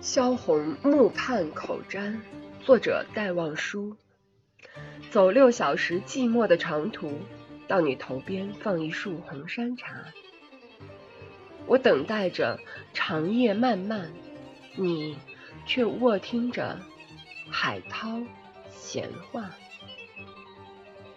萧红木畔口瞻，作者戴望舒。走六小时寂寞的长途，到你头边放一束红山茶。我等待着长夜漫漫，你却卧听着海涛闲话。